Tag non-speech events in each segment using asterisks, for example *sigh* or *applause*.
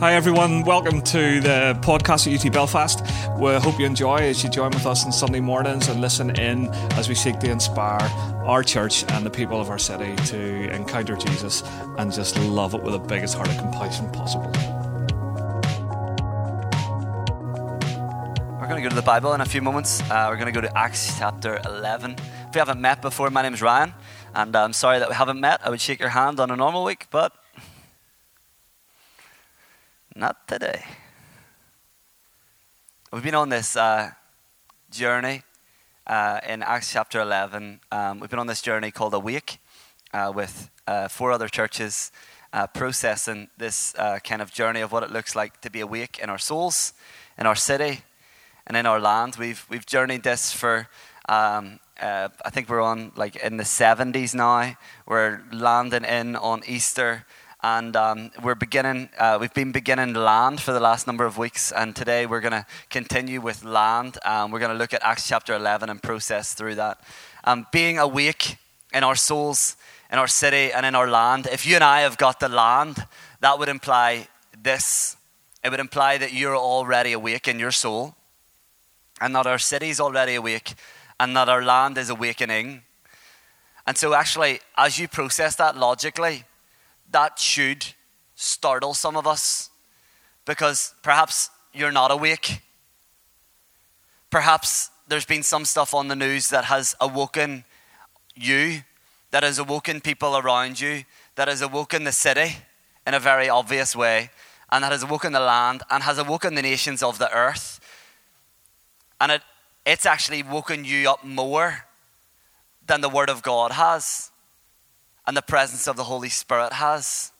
Hi, everyone. Welcome to the podcast at UT Belfast. We hope you enjoy as you join with us on Sunday mornings and listen in as we seek to inspire our church and the people of our city to encounter Jesus and just love it with the biggest heart of compassion possible. We're going to go to the Bible in a few moments. Uh, we're going to go to Acts chapter 11. If we haven't met before, my name is Ryan, and I'm sorry that we haven't met. I would shake your hand on a normal week, but not today. We've been on this uh, journey uh, in Acts chapter 11. Um, we've been on this journey called Awake uh, with uh, four other churches uh, processing this uh, kind of journey of what it looks like to be awake in our souls, in our city, and in our land. We've, we've journeyed this for. Um, I think we're on like in the 70s now. We're landing in on Easter and um, we're beginning uh, we've been beginning land for the last number of weeks. And today we're going to continue with land. Um, we're going to look at acts chapter 11 and process through that. Um, being awake in our souls in our city and in our land. If you and i have got the land that would imply this. It would imply that you're already awake in your soul and that our city is already awake and that our land is awakening. And so actually as you process that logically that should startle some of us because perhaps you're not awake. Perhaps there's been some stuff on the news that has awoken you, that has awoken people around you, that has awoken the city in a very obvious way, and that has awoken the land and has awoken the nations of the earth. And it, it's actually woken you up more than the Word of God has and the presence of the Holy Spirit has.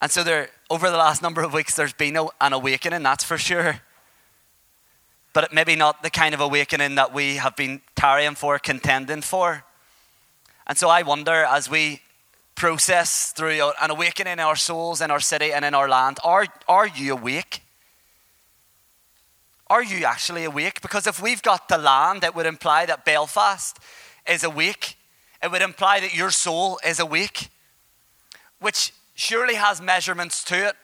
And so there, over the last number of weeks, there's been an awakening, that's for sure. But maybe not the kind of awakening that we have been tarrying for, contending for. And so I wonder as we process through an awakening in our souls, in our city, and in our land, are, are you awake? Are you actually awake? Because if we've got the land, it would imply that Belfast is awake it would imply that your soul is awake, which surely has measurements to it.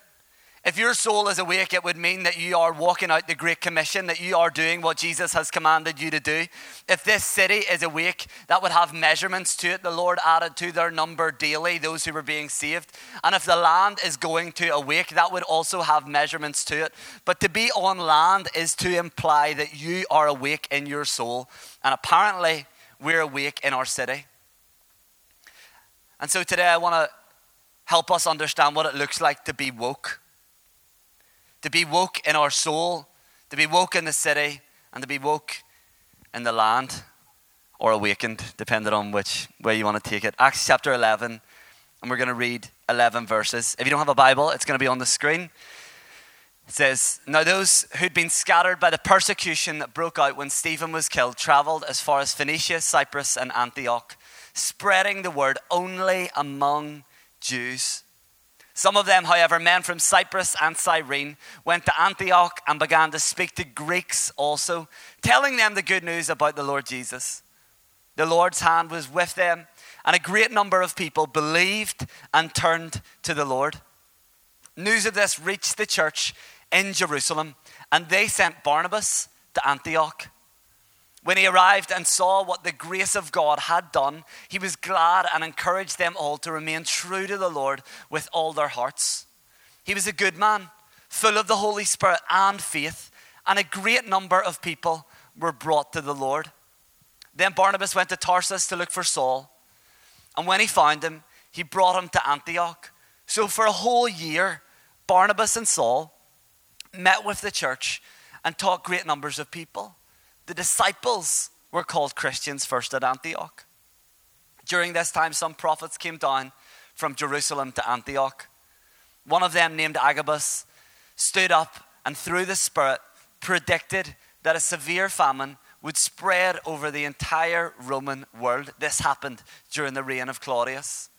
If your soul is awake, it would mean that you are walking out the Great Commission, that you are doing what Jesus has commanded you to do. If this city is awake, that would have measurements to it. The Lord added to their number daily those who were being saved. And if the land is going to awake, that would also have measurements to it. But to be on land is to imply that you are awake in your soul. And apparently, we're awake in our city. And so today I want to help us understand what it looks like to be woke. To be woke in our soul, to be woke in the city, and to be woke in the land, or awakened, depending on which way you want to take it. Acts chapter 11, and we're going to read 11 verses. If you don't have a Bible, it's going to be on the screen. It says, Now those who'd been scattered by the persecution that broke out when Stephen was killed traveled as far as Phoenicia, Cyprus, and Antioch spreading the word only among Jews. Some of them, however, men from Cyprus and Cyrene, went to Antioch and began to speak to Greeks also, telling them the good news about the Lord Jesus. The Lord's hand was with them, and a great number of people believed and turned to the Lord. News of this reached the church in Jerusalem, and they sent Barnabas to Antioch. When he arrived and saw what the grace of God had done, he was glad and encouraged them all to remain true to the Lord with all their hearts. He was a good man, full of the Holy Spirit and faith, and a great number of people were brought to the Lord. Then Barnabas went to Tarsus to look for Saul, and when he found him, he brought him to Antioch. So for a whole year, Barnabas and Saul met with the church and taught great numbers of people. The disciples were called Christians first at Antioch. During this time, some prophets came down from Jerusalem to Antioch. One of them, named Agabus, stood up and through the Spirit predicted that a severe famine would spread over the entire Roman world. This happened during the reign of Claudius.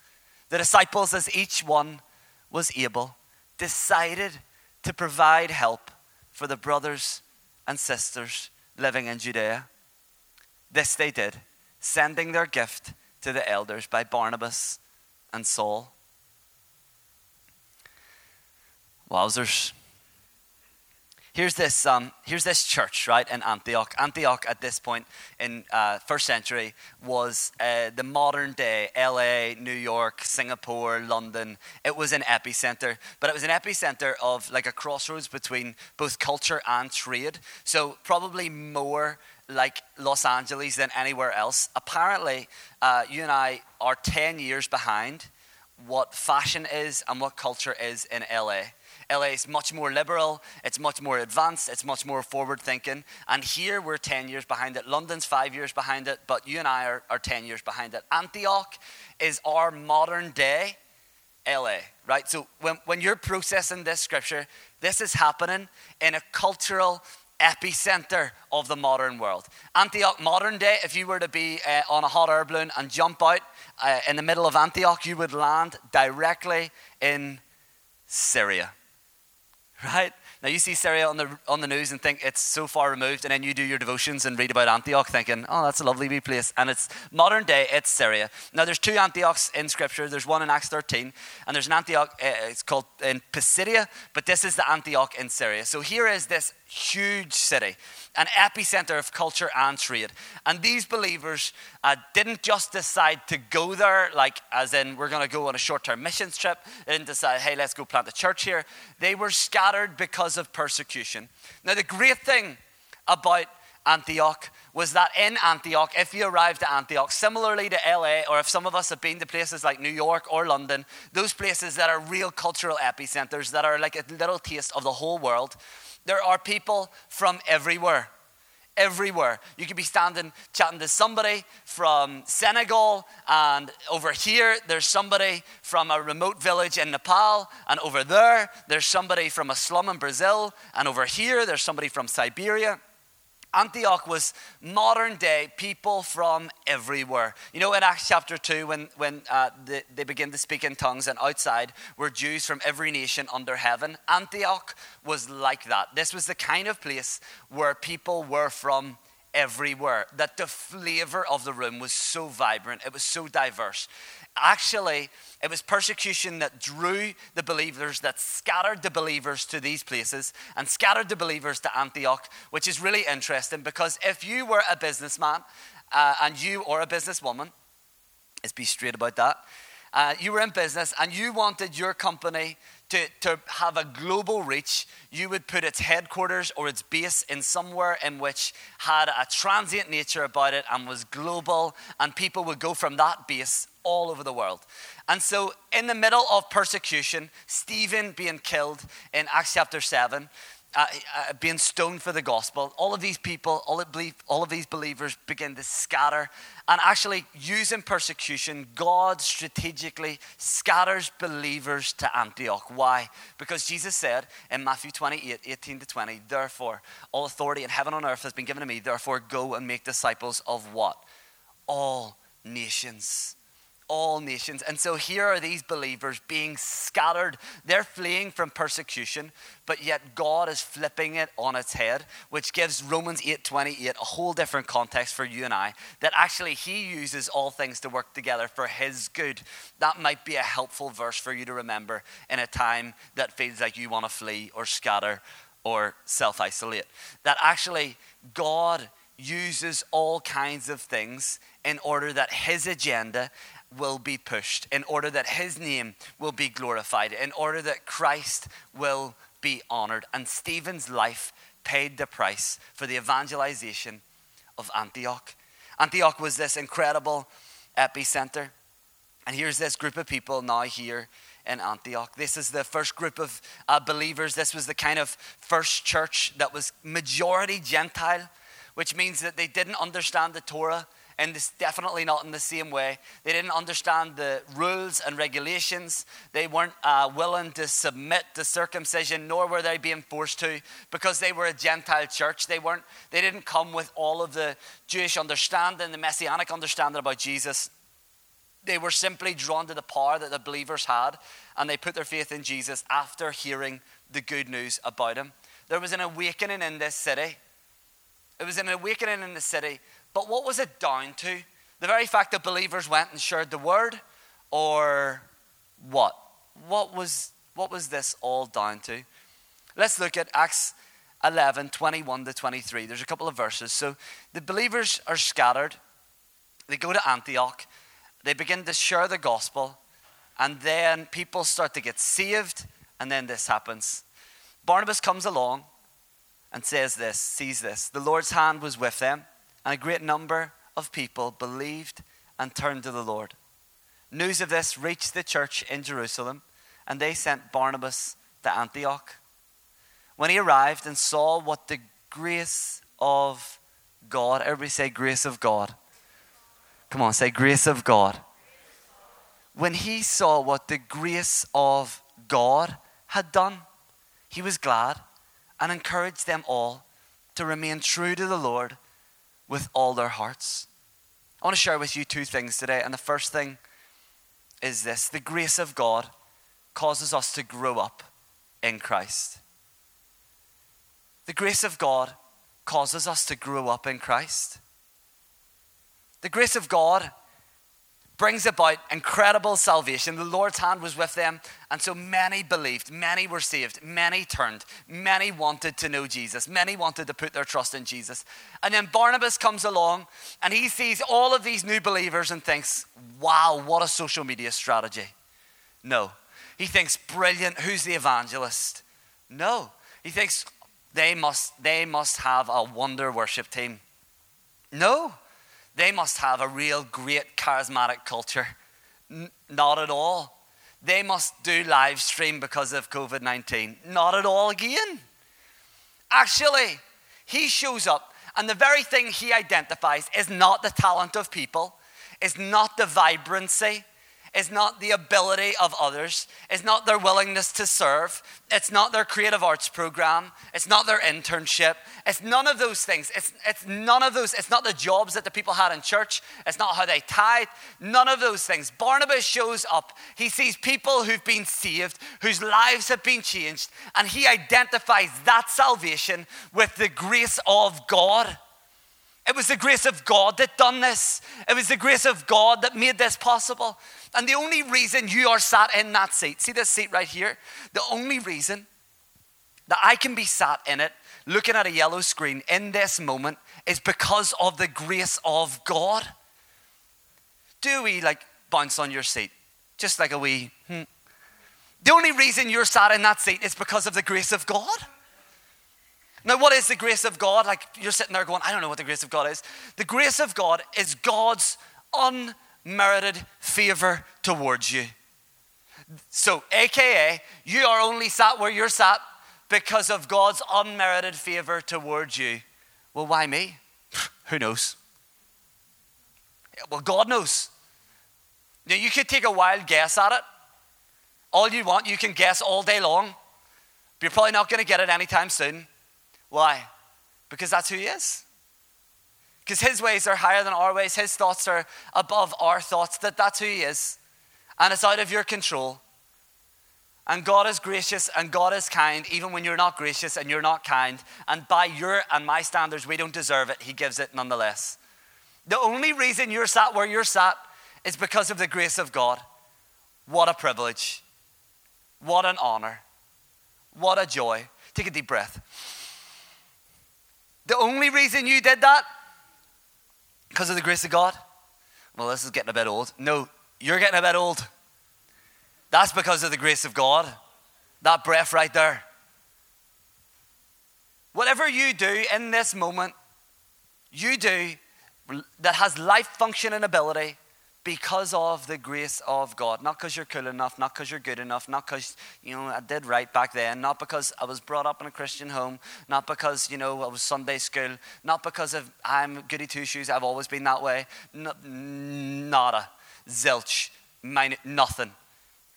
The disciples, as each one was able, decided to provide help for the brothers and sisters living in Judea. This they did, sending their gift to the elders by Barnabas and Saul. Wowzers. Here's this, um, here's this church, right, in Antioch. Antioch, at this point in uh, first century, was uh, the modern day LA, New York, Singapore, London. It was an epicenter, but it was an epicenter of like a crossroads between both culture and trade. So probably more like Los Angeles than anywhere else. Apparently, uh, you and I are 10 years behind what fashion is and what culture is in LA. LA is much more liberal, it's much more advanced, it's much more forward thinking. And here we're 10 years behind it. London's five years behind it, but you and I are, are 10 years behind it. Antioch is our modern day LA, right? So when, when you're processing this scripture, this is happening in a cultural epicenter of the modern world. Antioch, modern day, if you were to be uh, on a hot air balloon and jump out uh, in the middle of Antioch, you would land directly in Syria right? Now you see Syria on the, on the news and think it's so far removed, and then you do your devotions and read about Antioch thinking, oh, that's a lovely wee place. And it's modern day, it's Syria. Now there's two Antiochs in Scripture. There's one in Acts 13, and there's an Antioch, uh, it's called in Pisidia, but this is the Antioch in Syria. So here is this huge city, an epicenter of culture and trade. And these believers uh, didn't just decide to go there, like as in we're going to go on a short term missions trip. They didn't decide, hey, let's go plant a church here. They were scattered because of persecution. Now, the great thing about Antioch was that in Antioch, if you arrived at Antioch, similarly to LA, or if some of us have been to places like New York or London, those places that are real cultural epicenters that are like a little taste of the whole world, there are people from everywhere. Everywhere. You could be standing chatting to somebody from Senegal, and over here, there's somebody from a remote village in Nepal, and over there, there's somebody from a slum in Brazil, and over here, there's somebody from Siberia. Antioch was modern day people from everywhere. You know, in Acts chapter 2, when, when uh, the, they begin to speak in tongues, and outside were Jews from every nation under heaven, Antioch was like that. This was the kind of place where people were from everywhere, that the flavor of the room was so vibrant, it was so diverse. Actually, it was persecution that drew the believers, that scattered the believers to these places and scattered the believers to Antioch, which is really interesting because if you were a businessman uh, and you or a businesswoman, let's be straight about that, uh, you were in business and you wanted your company to, to have a global reach, you would put its headquarters or its base in somewhere in which had a transient nature about it and was global, and people would go from that base all over the world. And so, in the middle of persecution, Stephen being killed in Acts chapter 7, uh, uh, being stoned for the gospel, all of these people, all of, all of these believers begin to scatter. And actually, using persecution, God strategically scatters believers to Antioch. Why? Because Jesus said in Matthew 28 18 to 20, Therefore, all authority in heaven and earth has been given to me. Therefore, go and make disciples of what? All nations all nations. And so here are these believers being scattered. They're fleeing from persecution, but yet God is flipping it on its head, which gives Romans 8:28 a whole different context for you and I that actually he uses all things to work together for his good. That might be a helpful verse for you to remember in a time that feels like you want to flee or scatter or self-isolate. That actually God uses all kinds of things in order that his agenda will be pushed, in order that his name will be glorified, in order that Christ will be honored. And Stephen's life paid the price for the evangelization of Antioch. Antioch was this incredible epicenter. And here's this group of people now here in Antioch. This is the first group of uh, believers. This was the kind of first church that was majority Gentile, which means that they didn't understand the Torah and this definitely not in the same way. They didn't understand the rules and regulations. They weren't uh, willing to submit to circumcision, nor were they being forced to, because they were a Gentile church. They weren't. They didn't come with all of the Jewish understanding, the messianic understanding about Jesus. They were simply drawn to the power that the believers had, and they put their faith in Jesus after hearing the good news about him. There was an awakening in this city. It was an awakening in the city but what was it down to? The very fact that believers went and shared the word, or what? What was, What was this all down to? Let's look at Acts 11 21 to 23. There's a couple of verses. So the believers are scattered. They go to Antioch. They begin to share the gospel. And then people start to get saved. And then this happens. Barnabas comes along and says this, sees this. The Lord's hand was with them, and a great number of people believed and turned to the Lord. News of this reached the church in Jerusalem, and they sent Barnabas to Antioch. When he arrived and saw what the grace of God, everybody say grace of God. Come on, say grace of God. When he saw what the grace of God had done, he was glad and encouraged them all to remain true to the Lord with all their hearts. I want to share with you two things today, and the first thing is this the grace of God causes us to grow up in Christ. The grace of God causes us to grow up in Christ. The grace of God brings about incredible salvation. The Lord's hand was with them, and so many believed, many were saved, many turned, many wanted to know Jesus, many wanted to put their trust in Jesus. And then Barnabas comes along and he sees all of these new believers and thinks, wow, what a social media strategy. No. He thinks, brilliant, who's the evangelist? No. He thinks they must, they must have a wonder worship team. No. They must have a real great charismatic culture. N- not at all. They must do live stream because of COVID 19. Not at all again. Actually, he shows up, and the very thing he identifies is not the talent of people, is not the vibrancy, is not the ability of others, it's not their willingness to serve, it's not their creative arts program, it's not their internship, it's none of those things. It's, it's none of those, it's not the jobs that the people had in church, it's not how they tithe, none of those things. Barnabas shows up, he sees people who've been saved, whose lives have been changed, and he identifies that salvation with the grace of God. It was the grace of God that done this. It was the grace of God that made this possible. And the only reason you are sat in that seat, see this seat right here? The only reason that I can be sat in it, looking at a yellow screen in this moment, is because of the grace of God. Do we like bounce on your seat? Just like a wee. Hmm. The only reason you're sat in that seat is because of the grace of God. Now, what is the grace of God? Like you're sitting there going, I don't know what the grace of God is. The grace of God is God's unmerited favor towards you. So, AKA, you are only sat where you're sat because of God's unmerited favor towards you. Well, why me? *sighs* Who knows? Well, God knows. Now, you could take a wild guess at it. All you want, you can guess all day long. But you're probably not going to get it anytime soon. Why? Because that's who He is because his ways are higher than our ways, his thoughts are above our thoughts, that that's who he is. And it's out of your control. And God is gracious and God is kind, even when you're not gracious and you're not kind. And by your and my standards, we don't deserve it. He gives it nonetheless. The only reason you're sat where you're sat is because of the grace of God. What a privilege. What an honor. What a joy. Take a deep breath. The only reason you did that because of the grace of God? Well, this is getting a bit old. No, you're getting a bit old. That's because of the grace of God. That breath right there. Whatever you do in this moment, you do that has life function and ability because of the grace of God. Not because you're cool enough, not because you're good enough, not because, you know, I did right back then, not because I was brought up in a Christian home, not because, you know, I was Sunday school, not because of I'm goody two shoes, I've always been that way. No, nada. Zilch. Mine, nothing.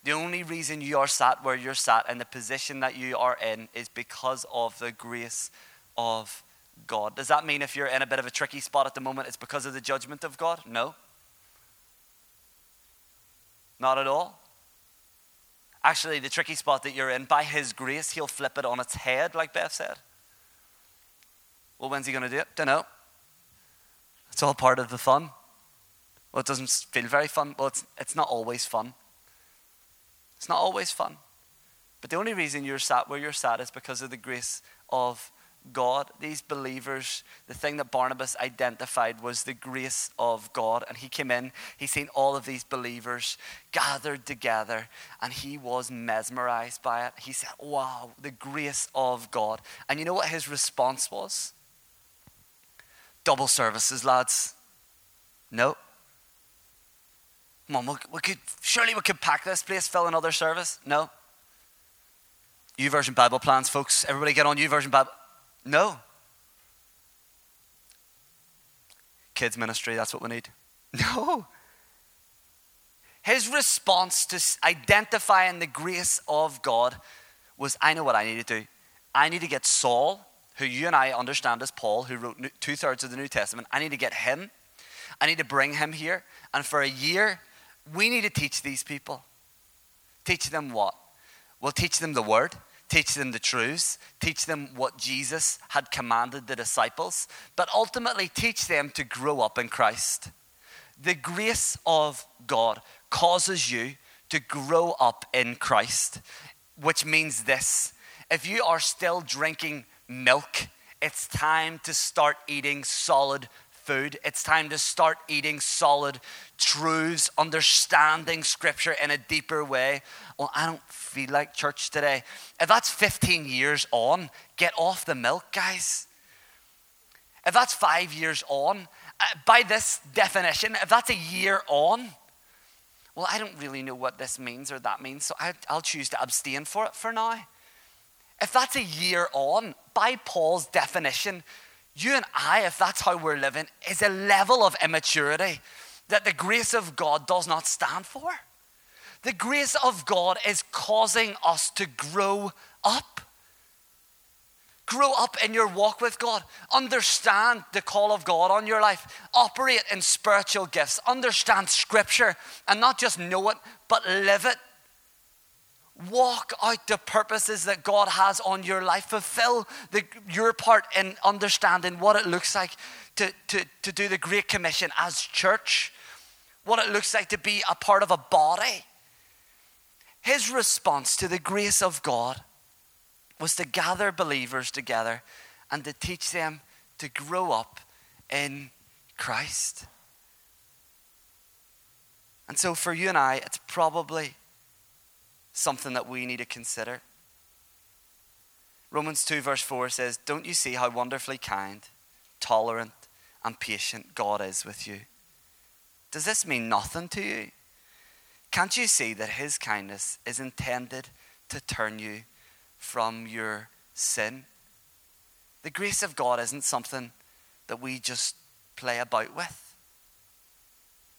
The only reason you are sat where you're sat and the position that you are in is because of the grace of God. Does that mean if you're in a bit of a tricky spot at the moment, it's because of the judgment of God? No. Not at all. Actually, the tricky spot that you're in, by His grace, He'll flip it on its head, like Beth said. Well, when's He going to do it? Don't know. It's all part of the fun. Well, it doesn't feel very fun. Well, it's, it's not always fun. It's not always fun. But the only reason you're sat where you're sat is because of the grace of God. These believers, the thing that Barnabas identified was the grace of God. And he came in, he seen all of these believers gathered together, and he was mesmerized by it. He said, Wow, the grace of God. And you know what his response was? Double services, lads. No. On, we, we could, surely we could pack this place, fill another service. No. YouVersion Bible plans, folks. Everybody get on YouVersion Bible. No. Kids ministry, that's what we need. *laughs* No. His response to identifying the grace of God was I know what I need to do. I need to get Saul, who you and I understand as Paul, who wrote two thirds of the New Testament, I need to get him. I need to bring him here. And for a year, we need to teach these people. Teach them what? We'll teach them the word teach them the truths, teach them what Jesus had commanded the disciples, but ultimately teach them to grow up in Christ. The grace of God causes you to grow up in Christ, which means this if you are still drinking milk, it's time to start eating solid food. It's time to start eating solid truths, understanding scripture in a deeper way. Well, I don't feel like church today. If that's 15 years on, get off the milk, guys. If that's five years on, uh, by this definition, if that's a year on, well, I don't really know what this means or that means, so I'll choose to abstain for it for now. If that's a year on, by Paul's definition, you and I, if that's how we're living, is a level of immaturity that the grace of God does not stand for. The grace of God is causing us to grow up. Grow up in your walk with God. Understand the call of God on your life. Operate in spiritual gifts. Understand Scripture and not just know it, but live it. Walk out the purposes that God has on your life. Fulfill the, your part in understanding what it looks like to, to, to do the Great Commission as church, what it looks like to be a part of a body. His response to the grace of God was to gather believers together and to teach them to grow up in Christ. And so, for you and I, it's probably something that we need to consider. Romans 2, verse 4 says, Don't you see how wonderfully kind, tolerant, and patient God is with you? Does this mean nothing to you? Can't you see that His kindness is intended to turn you from your sin? The grace of God isn't something that we just play about with.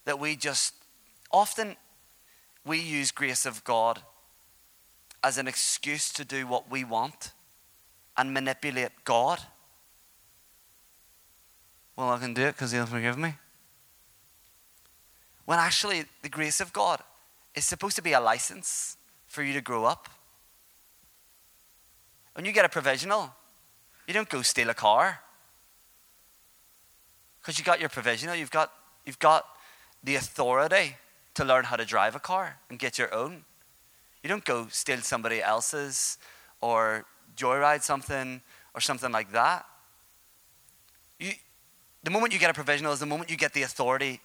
That we just often we use grace of God as an excuse to do what we want and manipulate God. Well, I can do it because He'll forgive me. When actually, the grace of God is supposed to be a license for you to grow up. When you get a provisional, you don't go steal a car. Because you got your provisional, you've got, you've got the authority to learn how to drive a car and get your own. You don't go steal somebody else's or joyride something or something like that. You, the moment you get a provisional is the moment you get the authority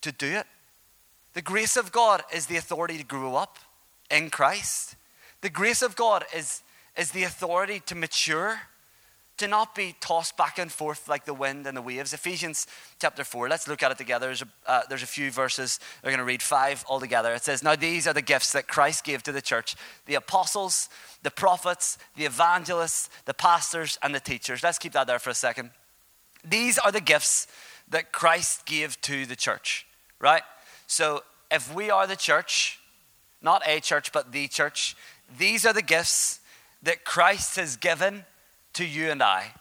to do it. The grace of God is the authority to grow up in Christ. The grace of God is, is the authority to mature, to not be tossed back and forth like the wind and the waves. Ephesians chapter 4, let's look at it together. There's a, uh, there's a few verses. We're going to read five altogether. It says, Now these are the gifts that Christ gave to the church the apostles, the prophets, the evangelists, the pastors, and the teachers. Let's keep that there for a second. These are the gifts that Christ gave to the church, right? So if we are the church, not a church, but the church, these are the gifts that Christ has given to you and I.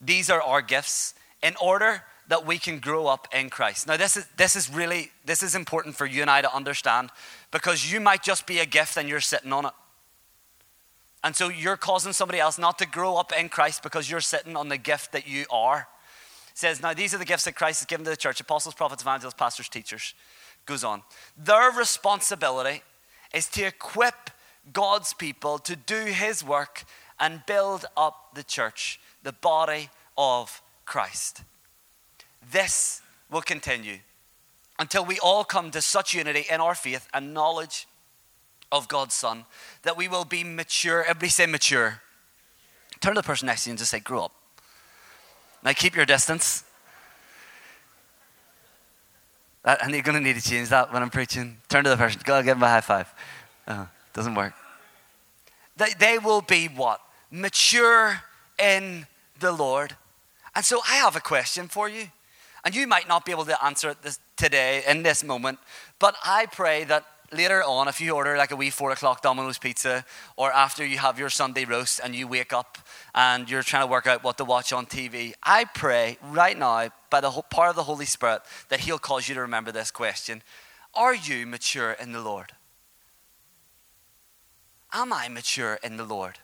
These are our gifts in order that we can grow up in Christ. Now, this is, this is really, this is important for you and I to understand because you might just be a gift and you're sitting on it. And so you're causing somebody else not to grow up in Christ because you're sitting on the gift that you are. It says, now these are the gifts that Christ has given to the church apostles, prophets, evangelists, pastors, teachers goes on. Their responsibility is to equip God's people to do his work and build up the church, the body of Christ. This will continue until we all come to such unity in our faith and knowledge of God's Son that we will be mature. Everybody say mature. Turn to the person next to you and just say, grow up. Now keep your distance. And you're going to need to change that when I'm preaching. Turn to the person. Go give them a high five. Uh, doesn't work. They, they will be what? Mature in the Lord. And so I have a question for you. And you might not be able to answer it this, today in this moment, but I pray that later on, if you order like a wee four o'clock Domino's pizza, or after you have your Sunday roast and you wake up and you're trying to work out what to watch on TV, I pray right now, by the power of the Holy Spirit, that He'll cause you to remember this question Are you mature in the Lord? Am I mature in the Lord?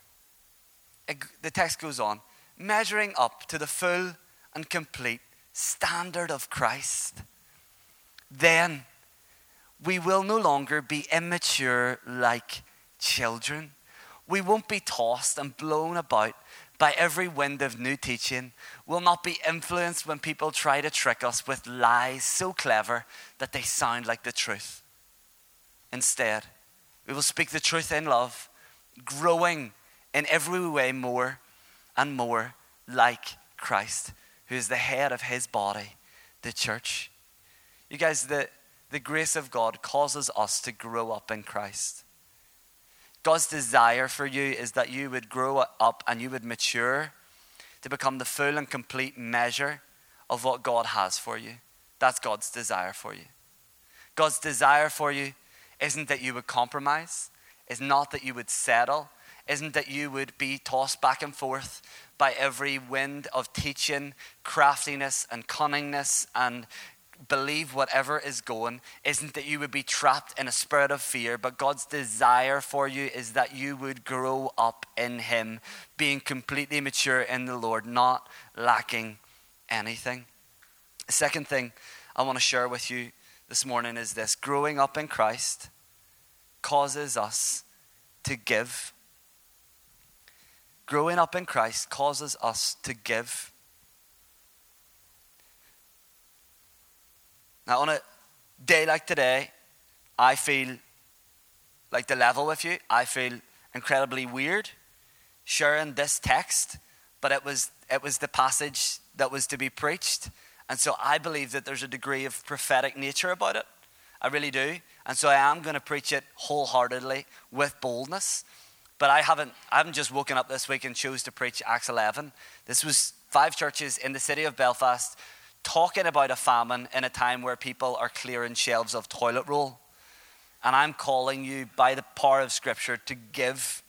The text goes on measuring up to the full and complete standard of Christ. Then we will no longer be immature like children. We won't be tossed and blown about by every wind of new teaching. We'll not be influenced when people try to trick us with lies so clever that they sound like the truth. Instead, we will speak the truth in love, growing in every way more and more like Christ, who is the head of his body, the church. You guys, the, the grace of God causes us to grow up in Christ. God's desire for you is that you would grow up and you would mature to become the full and complete measure of what God has for you. That's God's desire for you. God's desire for you isn't that you would compromise, is not that you would settle, isn't that you would be tossed back and forth by every wind of teaching, craftiness, and cunningness and believe whatever is going isn't that you would be trapped in a spirit of fear, but God's desire for you is that you would grow up in Him, being completely mature in the Lord, not lacking anything. The second thing I want to share with you this morning is this growing up in Christ causes us to give. Growing up in Christ causes us to give. Now, on a day like today, I feel like the level with you. I feel incredibly weird sharing this text, but it was, it was the passage that was to be preached. And so I believe that there's a degree of prophetic nature about it. I really do. And so I am going to preach it wholeheartedly with boldness. But I haven't, I haven't just woken up this week and chose to preach Acts 11. This was five churches in the city of Belfast talking about a famine in a time where people are clearing shelves of toilet roll. And I'm calling you by the power of Scripture to give.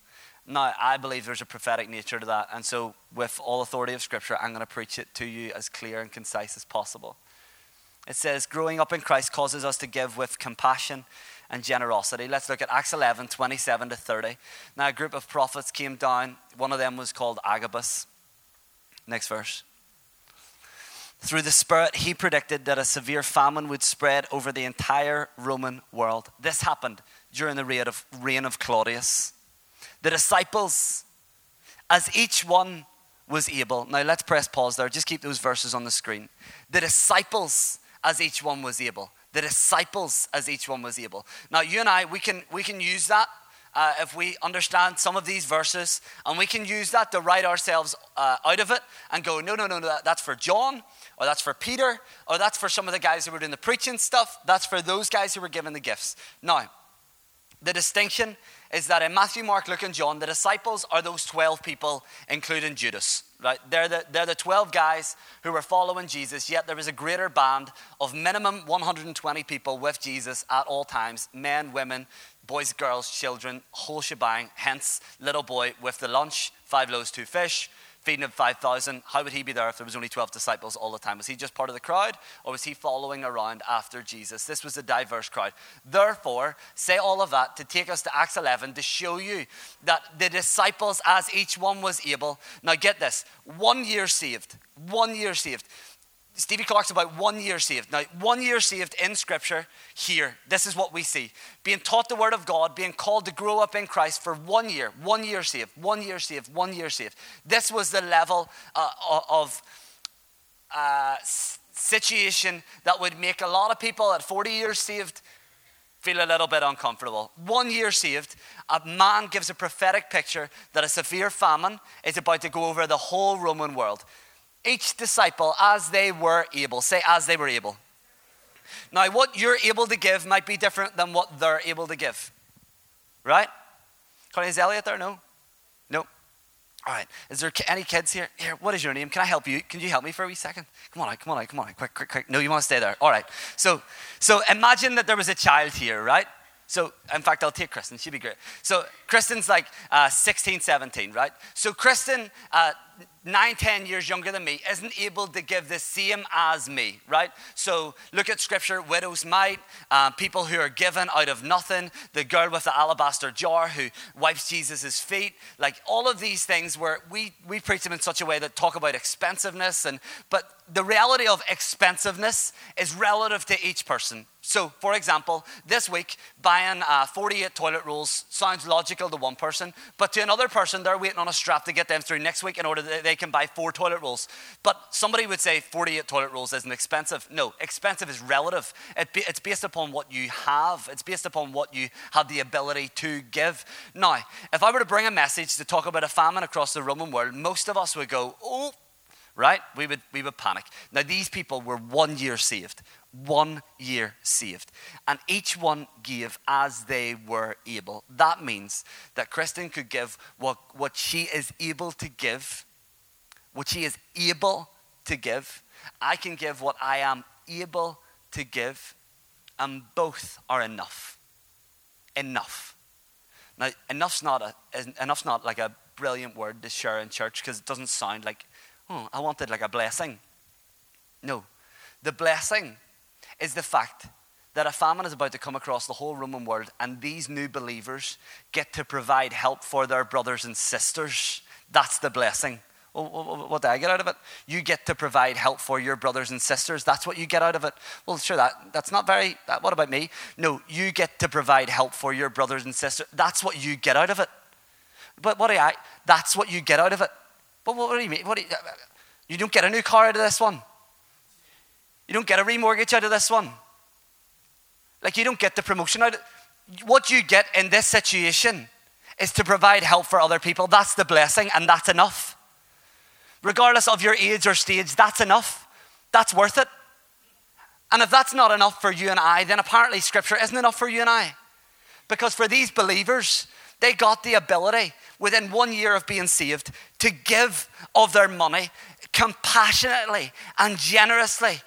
Now, I believe there's a prophetic nature to that. And so, with all authority of Scripture, I'm going to preach it to you as clear and concise as possible. It says, Growing up in Christ causes us to give with compassion and generosity. Let's look at Acts 11 27 to 30. Now, a group of prophets came down. One of them was called Agabus. Next verse. Through the Spirit, he predicted that a severe famine would spread over the entire Roman world. This happened during the reign of, reign of Claudius. The disciples, as each one was able, now let's press pause there, just keep those verses on the screen. The disciples, as each one was able. The disciples, as each one was able. Now, you and I, we can, we can use that uh, if we understand some of these verses, and we can use that to write ourselves uh, out of it and go, no, no, no, no, that's for John, or that's for Peter, or that's for some of the guys who were doing the preaching stuff. That's for those guys who were given the gifts. Now, the distinction is that in Matthew, Mark, Luke, and John, the disciples are those 12 people, including Judas. Right? They're, the, they're the 12 guys who were following Jesus, yet there was a greater band of minimum 120 people with Jesus at all times men, women, boys, girls, children, whole shebang. Hence, little boy with the lunch, five loaves, two fish, feeding of 5,000. How would he be there if there was only 12 disciples all the time? Was he just part of the crowd or was he following around after Jesus? This was a diverse crowd. Therefore, say all of that to take us to Acts 11 to show you that the disciples, as each one was able, now get this, one year saved, one year saved. Stevie talks about one year saved. Now, one year saved in Scripture here, this is what we see. Being taught the Word of God, being called to grow up in Christ for one year, one year saved, one year saved, one year saved. This was the level uh, of uh, situation that would make a lot of people at 40 years saved feel a little bit uncomfortable. One year saved, a man gives a prophetic picture that a severe famine is about to go over the whole Roman world each disciple as they were able. Say, as they were able. Now, what you're able to give might be different than what they're able to give. Right? Is Elliot there? No? No. All right. Is there any kids here? Here, what is your name? Can I help you? Can you help me for a wee second? Come on out, come on come on. Quick, quick, quick. No, you want to stay there. All right. So, so imagine that there was a child here, right? So, in fact, I'll take Kristen. She'd be great. So, Kristen's like uh, 16, 17, right? So, Kristen, uh, nine, ten years younger than me, isn't able to give the same as me, right? So look at scripture widows mite, uh, people who are given out of nothing, the girl with the alabaster jar who wipes Jesus' feet, like all of these things where we, we preach them in such a way that talk about expensiveness. And, but the reality of expensiveness is relative to each person. So, for example, this week, buying uh, 48 toilet rolls sounds logical to one person, but to another person, they're waiting on a strap to get them through next week in order they can buy four toilet rolls. But somebody would say 48 toilet rolls isn't expensive. No, expensive is relative. It be, it's based upon what you have, it's based upon what you have the ability to give. Now, if I were to bring a message to talk about a famine across the Roman world, most of us would go, oh, right? We would, we would panic. Now, these people were one year saved, one year saved. And each one gave as they were able. That means that Kristen could give what, what she is able to give, what He is able to give. I can give what I am able to give, and both are enough. Enough. Now, enough's not, a, enough's not like a brilliant word to share in church because it doesn't sound like oh, I wanted like a blessing. No. The blessing is the fact that a famine is about to come across the whole Roman world, and these new believers get to provide help for their brothers and sisters. That's the blessing. What do I get out of it? You get to provide help for your brothers and sisters. That's what you get out of it. Well, sure, that, that's not very. That, what about me? No, you get to provide help for your brothers and sisters. That's what you get out of it. But what do I? That's what you get out of it. But what, what do you mean? What do you, you don't get a new car out of this one. You don't get a remortgage out of this one. Like you don't get the promotion out of what you get in this situation is to provide help for other people. That's the blessing, and that's enough. Regardless of your age or stage, that's enough. That's worth it. And if that's not enough for you and I, then apparently Scripture isn't enough for you and I. Because for these believers, they got the ability within one year of being saved to give of their money compassionately and generously.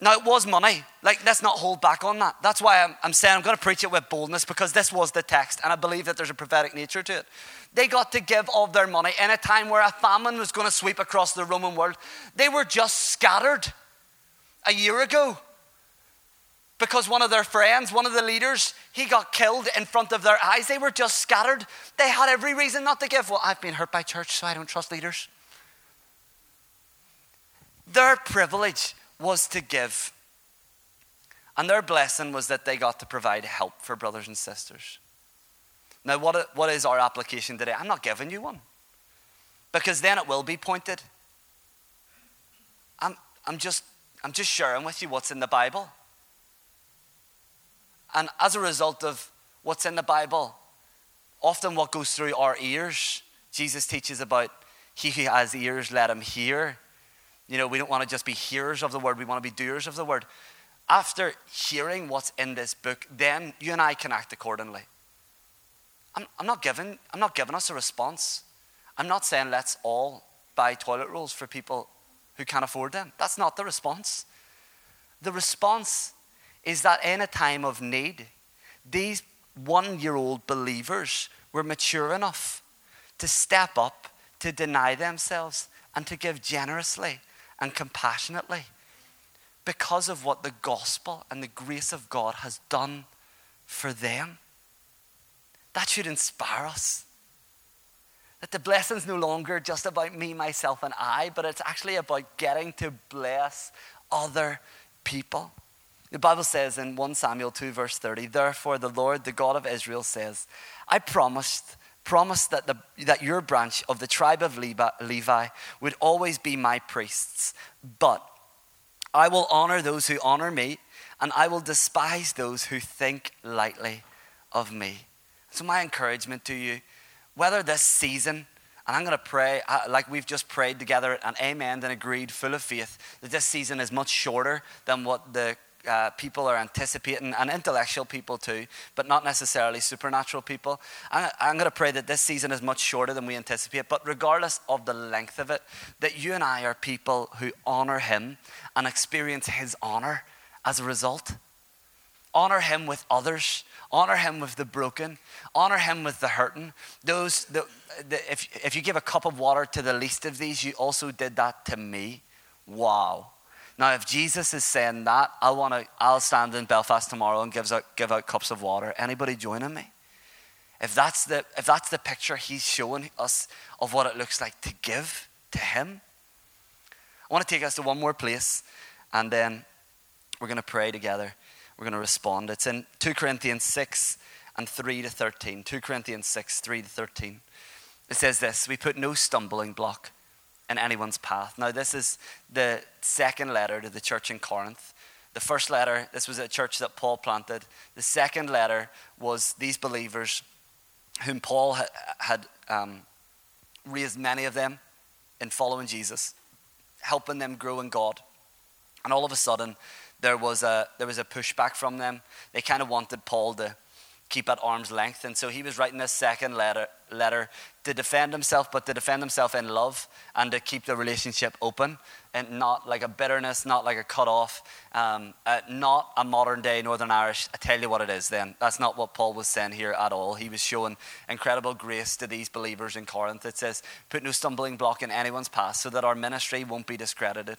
Now, it was money. Like, let's not hold back on that. That's why I'm, I'm saying I'm going to preach it with boldness because this was the text, and I believe that there's a prophetic nature to it. They got to give of their money in a time where a famine was going to sweep across the Roman world. They were just scattered a year ago because one of their friends, one of the leaders, he got killed in front of their eyes. They were just scattered. They had every reason not to give. Well, I've been hurt by church, so I don't trust leaders. Their privilege was to give. And their blessing was that they got to provide help for brothers and sisters. Now, what, what is our application today? I'm not giving you one. Because then it will be pointed. I'm, I'm, just, I'm just sharing with you what's in the Bible. And as a result of what's in the Bible, often what goes through our ears, Jesus teaches about he who has ears, let him hear. You know, we don't want to just be hearers of the word, we want to be doers of the word. After hearing what's in this book, then you and I can act accordingly. I'm, I'm, not, giving, I'm not giving us a response. I'm not saying let's all buy toilet rolls for people who can't afford them. That's not the response. The response is that in a time of need, these one year old believers were mature enough to step up, to deny themselves, and to give generously and compassionately because of what the gospel and the grace of God has done for them. That should inspire us. That the blessing's no longer just about me, myself, and I, but it's actually about getting to bless other people. The Bible says in 1 Samuel 2, verse 30, Therefore the Lord, the God of Israel, says, I promised, promised that, the, that your branch of the tribe of Levi would always be my priests. But I will honor those who honor me, and I will despise those who think lightly of me. So, my encouragement to you, whether this season, and I'm going to pray, like we've just prayed together and amen and agreed, full of faith, that this season is much shorter than what the uh, people are anticipating, and intellectual people too, but not necessarily supernatural people. I, I'm going to pray that this season is much shorter than we anticipate, but regardless of the length of it, that you and I are people who honor Him and experience His honor as a result. Honor Him with others, honor Him with the broken, honor Him with the hurting. Those, the, the, if, if you give a cup of water to the least of these, you also did that to me. Wow. Now, if Jesus is saying that, I want to, I'll stand in Belfast tomorrow and give out, give out cups of water. Anybody joining me? If that's, the, if that's the picture he's showing us of what it looks like to give to him, I want to take us to one more place and then we're going to pray together. We're going to respond. It's in 2 Corinthians 6 and 3 to 13. 2 Corinthians 6, 3 to 13. It says this We put no stumbling block in anyone's path. Now, this is the second letter to the church in Corinth. The first letter, this was a church that Paul planted. The second letter was these believers whom Paul had, um, raised many of them in following Jesus, helping them grow in God. And all of a sudden, there was a, there was a pushback from them. They kind of wanted Paul to keep at arm's length. And so he was writing this second letter, letter to defend himself, but to defend himself in love and to keep the relationship open and not like a bitterness, not like a cut off, um, uh, not a modern day Northern Irish. I tell you what it is then. That's not what Paul was saying here at all. He was showing incredible grace to these believers in Corinth. It says, Put no stumbling block in anyone's path so that our ministry won't be discredited.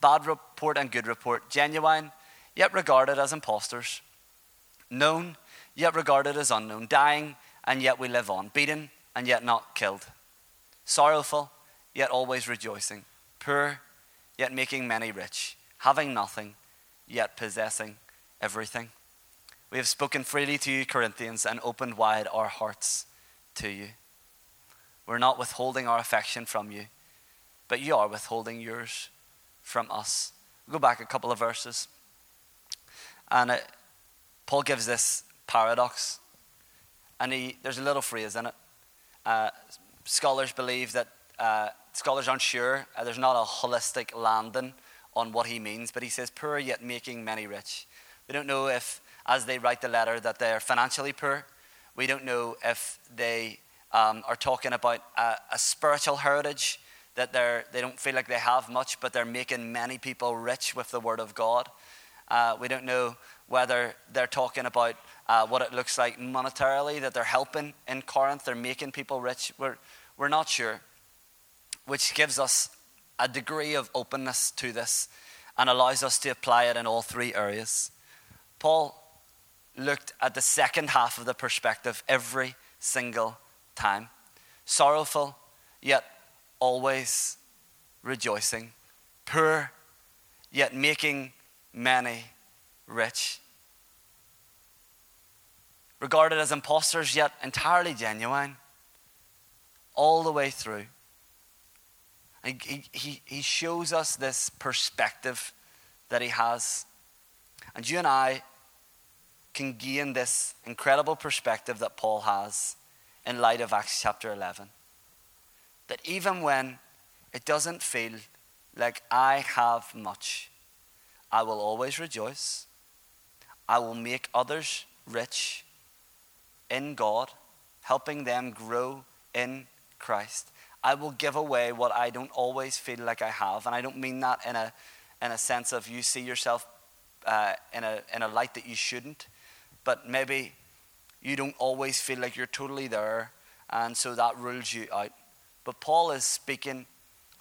bad report and good report, genuine, yet regarded as impostors, known, yet regarded as unknown, dying, and yet we live on, beaten, and yet not killed, sorrowful, yet always rejoicing, poor, yet making many rich, having nothing, yet possessing everything. We have spoken freely to you, Corinthians, and opened wide our hearts to you. We're not withholding our affection from you, but you are withholding yours from us. Go back a couple of verses. And it, Paul gives this paradox. And he, there's a little phrase in it. Uh, scholars believe that, uh, scholars aren't sure, uh, there's not a holistic landing on what he means, but he says, poor yet making many rich. We don't know if, as they write the letter, that they're financially poor. We don't know if they um, are talking about a, a spiritual heritage that they're, they don't feel like they have much, but they're making many people rich with the Word of God. Uh, we don't know whether they're talking about uh, what it looks like monetarily, that they're helping in Corinth, they're making people rich. We're, we're not sure, which gives us a degree of openness to this and allows us to apply it in all three areas. Paul looked at the second half of the perspective every single time sorrowful, yet always rejoicing, poor, yet making many rich. Regarded as impostors, yet entirely genuine, all the way through. He, he, he shows us this perspective that he has. And you and I can gain this incredible perspective that Paul has in light of Acts chapter 11 that even when it doesn't feel like I have much, I will always rejoice. I will make others rich in God, helping them grow in Christ. I will give away what I don't always feel like I have. And I don't mean that in a, in a sense of you see yourself uh, in, a, in a light that you shouldn't, but maybe you don't always feel like you're totally there, and so that rules you out. But Paul is speaking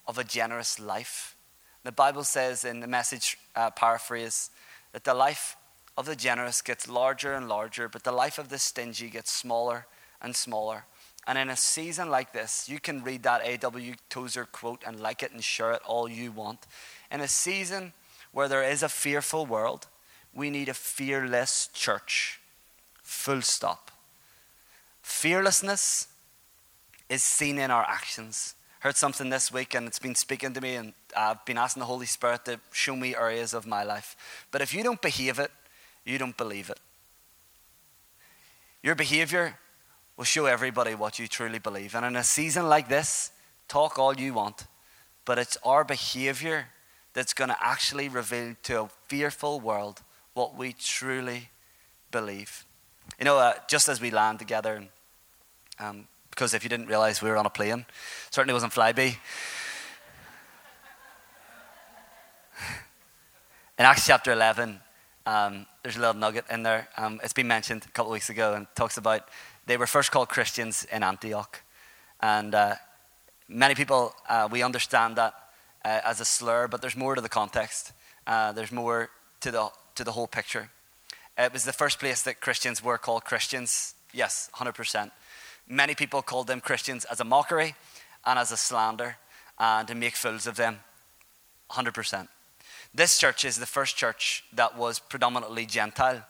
of a generous life. The Bible says in the message uh, paraphrase that the life of the generous gets larger and larger, but the life of the stingy gets smaller and smaller. And in a season like this, you can read that A.W. Tozer quote and like it and share it all you want. In a season where there is a fearful world, we need a fearless church. Full stop. Fearlessness is seen in our actions. Heard something this week and it's been speaking to me, and I've been asking the Holy Spirit to show me areas of my life. But if you don't behave it, you don't believe it. Your behavior will show everybody what you truly believe. And in a season like this, talk all you want, but it's our behavior that's going to actually reveal to a fearful world what we truly believe. You know, uh, just as we land together, um, because if you didn't realize we were on a plane, certainly wasn't Flybe. In Acts chapter 11, um, there's a little nugget in there. Um, it's been mentioned a couple of weeks ago and talks about they were first called Christians in Antioch. And uh, many people, uh, we understand that uh, as a slur, but there's more to the context. Uh, there's more to the, to the whole picture. It was the first place that Christians were called Christians. Yes, 100%. Many people called them Christians as a mockery and as a slander and to make fools of them. 100%. This church is the first church that was predominantly Gentile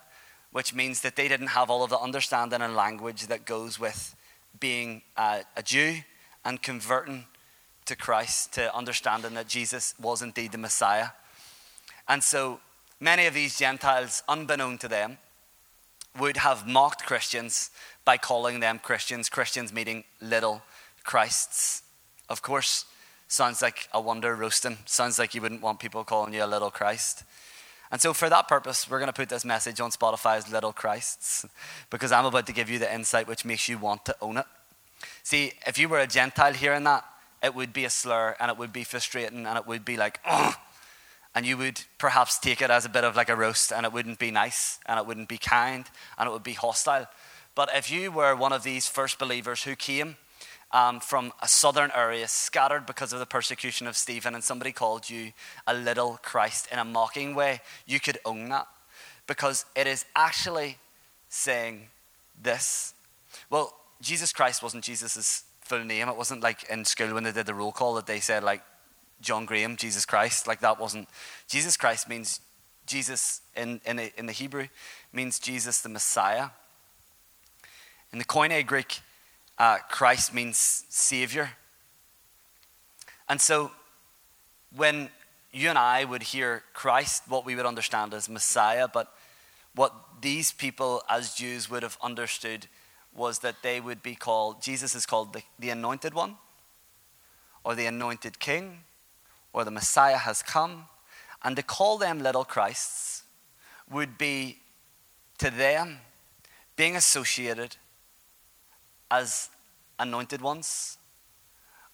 which means that they didn't have all of the understanding and language that goes with being a, a Jew and converting to Christ, to understanding that Jesus was indeed the Messiah. And so many of these Gentiles, unbeknown to them, would have mocked Christians by calling them Christians, Christians meaning little Christs. Of course, sounds like a wonder roasting. Sounds like you wouldn't want people calling you a little Christ. And so, for that purpose, we're going to put this message on Spotify as Little Christs because I'm about to give you the insight which makes you want to own it. See, if you were a Gentile hearing that, it would be a slur and it would be frustrating and it would be like, and you would perhaps take it as a bit of like a roast and it wouldn't be nice and it wouldn't be kind and it would be hostile. But if you were one of these first believers who came um, from a southern area, scattered because of the persecution of Stephen, and somebody called you a little Christ in a mocking way, you could own that because it is actually saying this. Well, Jesus Christ wasn't Jesus' full name. It wasn't like in school when they did the roll call that they said, like, John Graham, Jesus Christ. Like, that wasn't. Jesus Christ means Jesus in, in, the, in the Hebrew, means Jesus the Messiah. In the Koine Greek, uh, Christ means Savior. And so when you and I would hear Christ, what we would understand as Messiah, but what these people as Jews would have understood was that they would be called, Jesus is called the, the anointed one, or the anointed king, or the Messiah has come. And to call them little Christs would be to them being associated as anointed ones,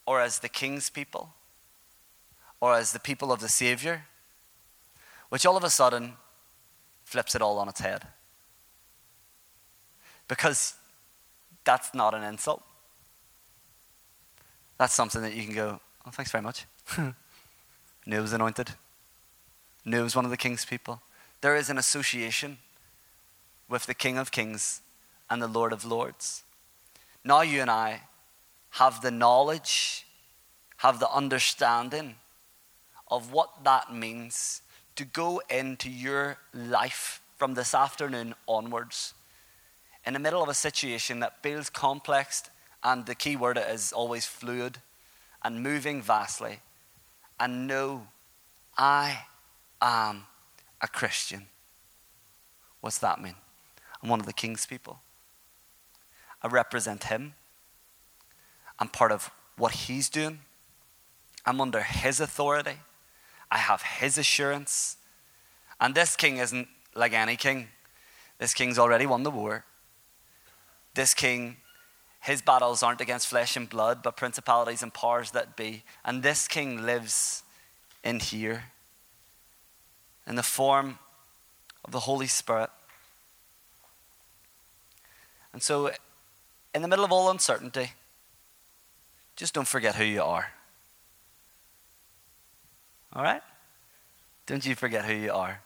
or as the king's people, or as the people of the Savior, which all of a sudden flips it all on its head. Because that's not an insult. That's something that you can go, oh, thanks very much. *laughs* Knew was anointed. Knew was one of the king's people. There is an association with the King of Kings and the Lord of Lords. Now you and I have the knowledge, have the understanding of what that means to go into your life from this afternoon onwards in the middle of a situation that feels complex and the key word is always fluid and moving vastly and know I am a Christian. What's that mean? I'm one of the king's people. I represent him. I'm part of what he's doing. I'm under his authority. I have his assurance. And this king isn't like any king. This king's already won the war. This king, his battles aren't against flesh and blood, but principalities and powers that be. And this king lives in here in the form of the Holy Spirit. And so, in the middle of all uncertainty, just don't forget who you are. All right? Don't you forget who you are.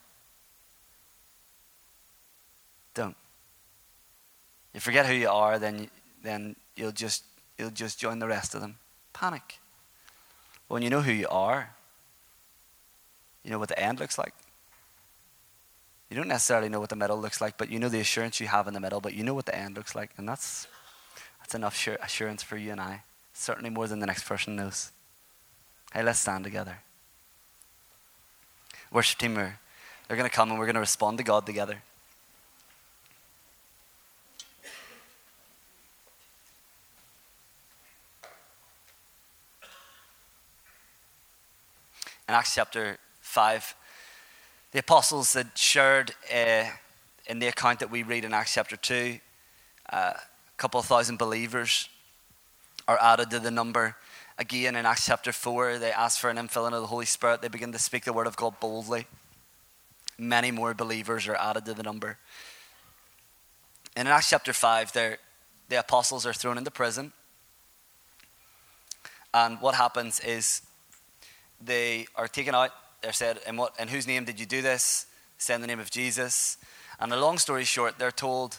Don't. You forget who you are, then, then you'll, just, you'll just join the rest of them. Panic. When you know who you are, you know what the end looks like. You don't necessarily know what the middle looks like, but you know the assurance you have in the middle, but you know what the end looks like. And that's, that's enough assurance for you and I. Certainly more than the next person knows. Hey, let's stand together. Worship team, are, they're going to come and we're going to respond to God together. In Acts chapter 5, the apostles had shared uh, in the account that we read in Acts chapter 2, uh, couple thousand believers are added to the number. Again, in Acts chapter 4, they ask for an infilling of the Holy Spirit. They begin to speak the word of God boldly. Many more believers are added to the number. And in Acts chapter 5, the apostles are thrown into prison. And what happens is they are taken out they're said, in, what, in whose name did you do this? Say in the name of Jesus. And a long story short, they're told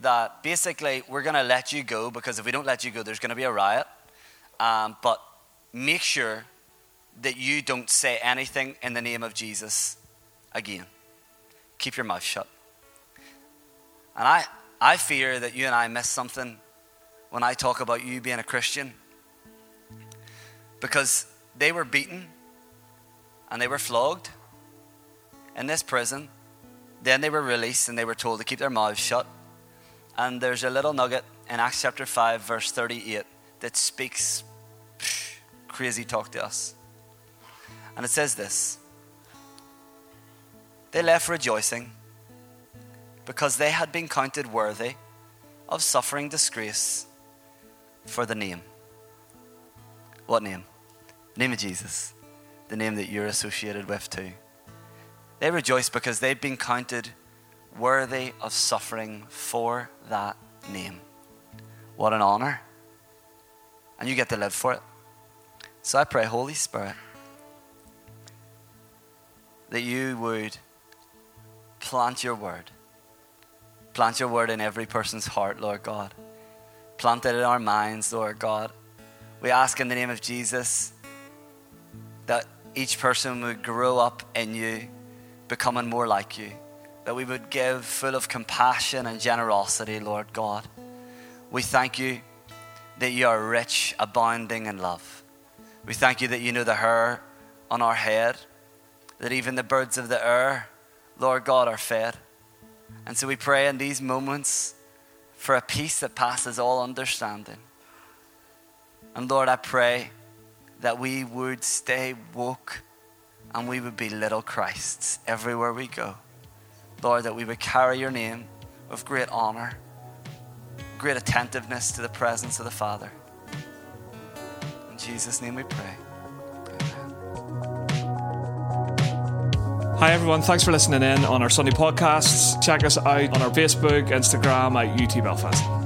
that basically we're going to let you go because if we don't let you go, there's going to be a riot. Um, but make sure that you don't say anything in the name of Jesus again. Keep your mouth shut. And I, I fear that you and I miss something when I talk about you being a Christian because they were beaten and they were flogged in this prison. Then they were released and they were told to keep their mouths shut. And there's a little nugget in Acts chapter 5, verse 38, that speaks psh, crazy talk to us. And it says this They left rejoicing because they had been counted worthy of suffering disgrace for the name. What name? name of Jesus the name that you're associated with too. They rejoice because they've been counted worthy of suffering for that name. What an honor. And you get to live for it. So I pray, Holy Spirit, that you would plant your word. Plant your word in every person's heart, Lord God. Plant it in our minds, Lord God. We ask in the name of Jesus that each person would grow up in you, becoming more like you. That we would give full of compassion and generosity, Lord God. We thank you that you are rich, abounding in love. We thank you that you know the hair on our head, that even the birds of the air, Lord God, are fed. And so we pray in these moments for a peace that passes all understanding. And Lord, I pray that we would stay woke and we would be little Christs everywhere we go. Lord, that we would carry your name with great honor, great attentiveness to the presence of the Father. In Jesus' name we pray. Hi, everyone. Thanks for listening in on our Sunday podcasts. Check us out on our Facebook, Instagram at UT Belfast.